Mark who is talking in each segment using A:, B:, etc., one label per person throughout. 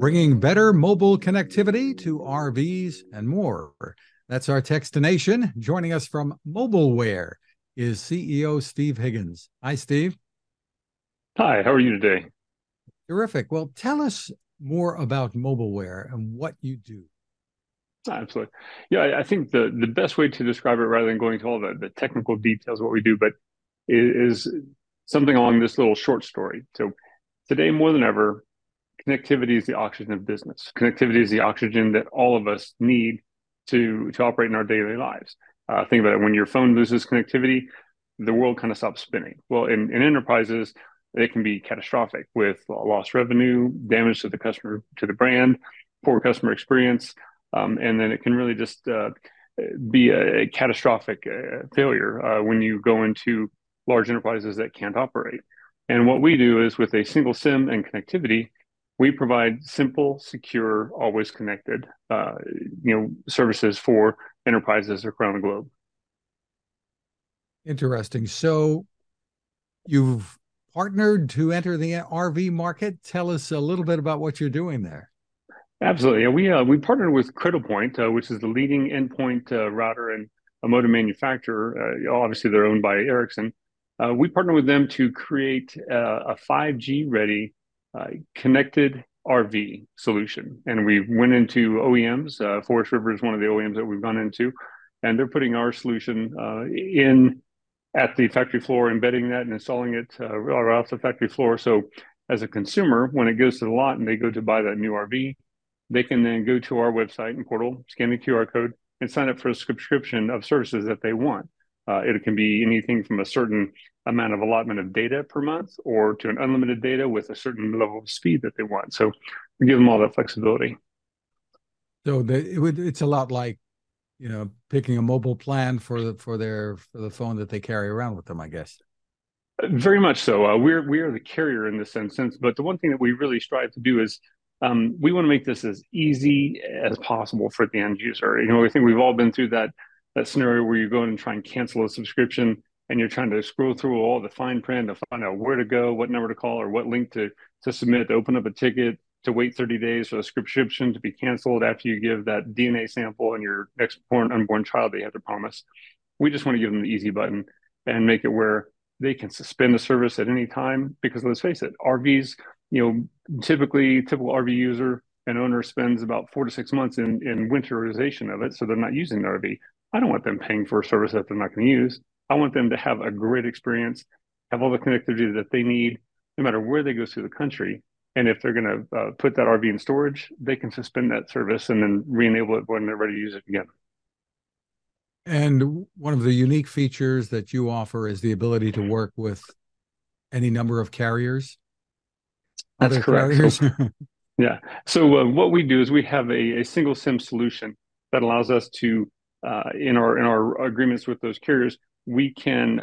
A: bringing better mobile connectivity to RVs and more. That's our Techstination. Joining us from Mobileware is CEO Steve Higgins. Hi, Steve.
B: Hi, how are you today?
A: Terrific. Well, tell us more about Mobileware and what you do.
B: Absolutely. Yeah, I think the, the best way to describe it, rather than going to all the, the technical details of what we do, but is something along this little short story. So today, more than ever, connectivity is the oxygen of business. Connectivity is the oxygen that all of us need to, to operate in our daily lives. Uh, think about it when your phone loses connectivity, the world kind of stops spinning. Well, in, in enterprises, it can be catastrophic with lost revenue, damage to the customer, to the brand, poor customer experience, um, and then it can really just uh, be a, catastrophic uh, failure uh, when you go into large enterprises that can't operate. And what we do is with a single SIM and connectivity, we provide simple, secure, always connected, uh, you know, services for enterprises around the globe.
A: Interesting. So, you've partnered to enter the RV market. Tell us a little bit about what you're doing there.
B: Absolutely. Yeah, we uh, we partnered with Cradlepoint, uh, which is the leading endpoint uh, router and a modem manufacturer. Uh, obviously, they're owned by Ericsson. Uh, we partnered with them to create uh, a 5G ready uh, connected RV solution. And we went into OEMs. Uh, Forest River is one of the OEMs that we've gone into, and they're putting our solution uh, in at the factory floor, embedding that and installing it uh, right off the factory floor. So as a consumer, when it goes to the lot and they go to buy that new RV, they can then go to our website and portal, scan the QR code, and sign up for a subscription of services that they want. Uh, it can be anything from a certain amount of allotment of data per month or to an unlimited data with a certain level of speed that they want. So we give them all that flexibility.
A: So the, it would, it's a lot like, you know, picking a mobile plan for the, for their for the phone that they carry around with them, I guess.
B: Very much so. Uh, we're we are the carrier in this sense, but the one thing that we really strive to do is um, we want to make this as easy as possible for the end user. You know, I think we've all been through that that scenario where you go in and try and cancel a subscription and you're trying to scroll through all the fine print to find out where to go, what number to call, or what link to to submit to open up a ticket, to wait 30 days for the subscription to be canceled after you give that DNA sample and your next born unborn child they have to promise. We just want to give them the easy button and make it where they can suspend the service at any time because let's face it, RVs, you know, typically typical RV user and owner spends about four to six months in, in winterization of it. So they're not using the RV. I don't want them paying for a service that they're not going to use. I want them to have a great experience, have all the connectivity that they need, no matter where they go through the country. And if they're going to uh, put that RV in storage, they can suspend that service and then re-enable it when they're ready to use it again.
A: And one of the unique features that you offer is the ability to work with any number of carriers.
B: That's Other correct. So, yeah. So uh, what we do is we have a, a single SIM solution that allows us to, uh, in our in our agreements with those carriers, we can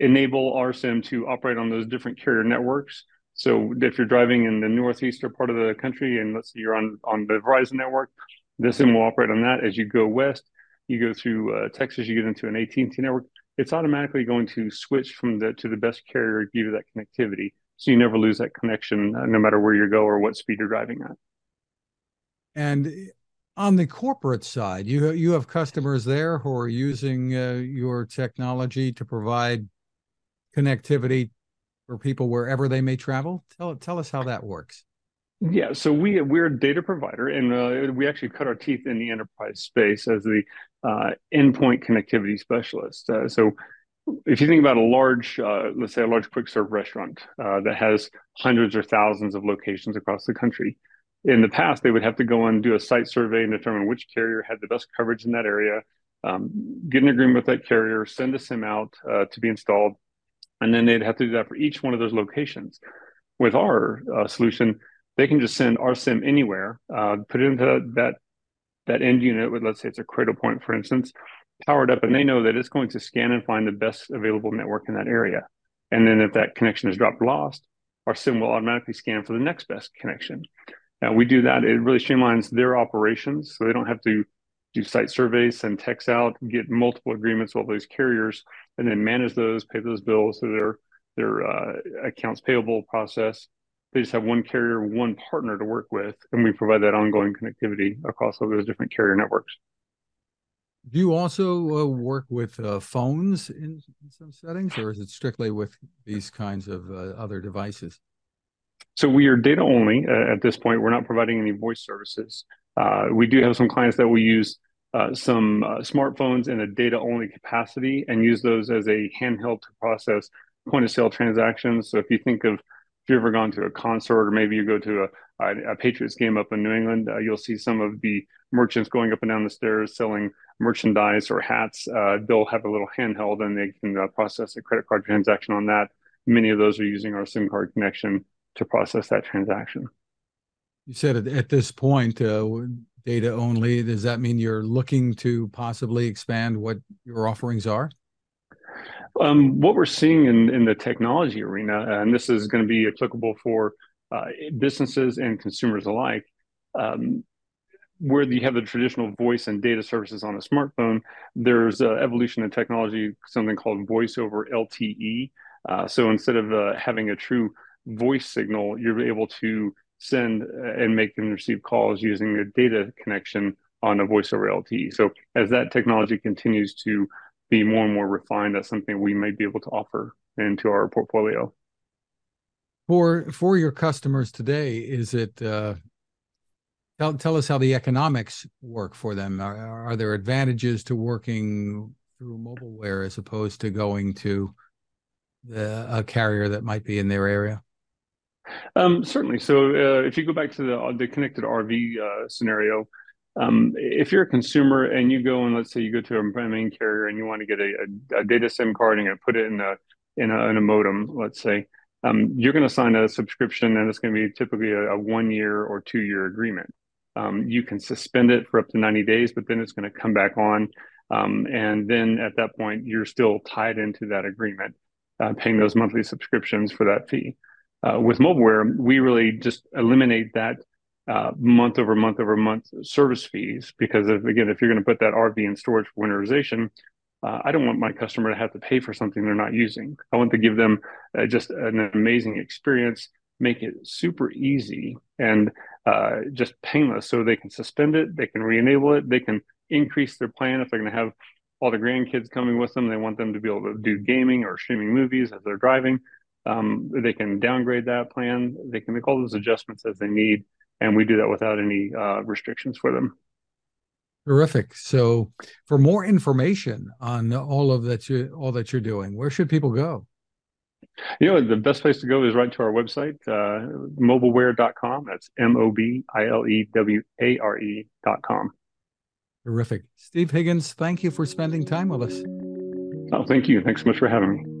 B: enable our SIM to operate on those different carrier networks. So if you're driving in the northeastern part of the country, and let's say you're on on the Verizon network, the SIM will operate on that. As you go west, you go through uh, Texas, you get into an AT&T network. It's automatically going to switch from the to the best carrier, give you that connectivity, so you never lose that connection, uh, no matter where you go or what speed you're driving at.
A: And on the corporate side, you you have customers there who are using uh, your technology to provide connectivity for people wherever they may travel. Tell tell us how that works.
B: Yeah, so we we're a data provider, and uh, we actually cut our teeth in the enterprise space as the uh, endpoint connectivity specialist. Uh, so, if you think about a large, uh, let's say a large quick serve restaurant uh, that has hundreds or thousands of locations across the country, in the past, they would have to go and do a site survey and determine which carrier had the best coverage in that area, um, get an agreement with that carrier, send a SIM out uh, to be installed, and then they'd have to do that for each one of those locations. With our uh, solution, they can just send our SIM anywhere, uh, put it into that that end unit with, let's say it's a Cradlepoint, for instance, powered up, and they know that it's going to scan and find the best available network in that area. And then if that connection is dropped lost, our SIM will automatically scan for the next best connection. Now we do that. It really streamlines their operations, so they don't have to do site surveys, send techs out, get multiple agreements with all those carriers, and then manage those, pay those bills through their their uh, accounts payable process, They just have one carrier, one partner to work with, and we provide that ongoing connectivity across all those different carrier networks.
A: Do you also uh, work with uh, phones in, in, some settings, or is it strictly with these kinds of uh, other devices?
B: So we are data only uh, at this point. We're not providing any voice services. Uh, we do have some clients that will use uh, some smartphones in a data only capacity and use those as a handheld to process point of sale transactions. So if you think of if you've ever gone to a concert or maybe you go to a, a, a Patriots game up in New England, uh, you'll see some of the merchants going up and down the stairs selling merchandise or hats. Uh, they'll have a little handheld and they can uh, process a credit card transaction on that. Many of those are using our SIM card connection to process that transaction.
A: You said at this point, uh, data only. Does that mean you're looking to possibly expand what your offerings are?
B: Um, what we're seeing in, in the technology arena, and this is going to be applicable for uh, businesses and consumers alike, um, where you have the traditional voice and data services on a smartphone, there's uh, evolution in technology, something called voice over LTE. Uh, so instead of uh, having a true voice signal, you're able to send and make and receive calls using a data connection on a voice over LTE. So as that technology continues to be more and more refined that's something we may be able to offer into our portfolio.
A: For for your customers today, is it uh, tell tell us how the economics work for them? Are, are there advantages to working through mobileware as opposed to going to the, a carrier that might be in their area?
B: Um, certainly. So uh, if you go back to the the connected RV uh, scenario, um, if you're a consumer and you go and let's say you go to a main carrier and you want to get a, a, a data SIM card and put it in a in a, in a modem, let's say, um, you're going to sign a subscription and it's going to be typically a, a one year or two year agreement. Um, you can suspend it for up to 90 days, but then it's going to come back on. Um, and then at that point, you're still tied into that agreement, uh, paying those monthly subscriptions for that fee. Uh, with mobileware, we really just eliminate that uh, month over month over month service fees because if, again if you're going to put that rv in storage for winterization uh, i don't want my customer to have to pay for something they're not using. I want to give them uh, just an amazing experience make it super easy and uh, just painless so they can suspend it they can re-enable it they can increase their plan if they're going to have all the grandkids coming with them. They want them to be able to do gaming or streaming movies as they're driving um, they can downgrade that plan they can make all those adjustments as they need and we do that without any uh, restrictions for them.
A: Terrific. So, for more information on all of that, you all that you're doing, where should people go?
B: You know, the best place to go is right to our website, uh, mobileware.com. That's M O B I L E W A R E.com.
A: Terrific. Steve Higgins, thank you for spending time with us.
B: Oh, thank you. Thanks so much for having me.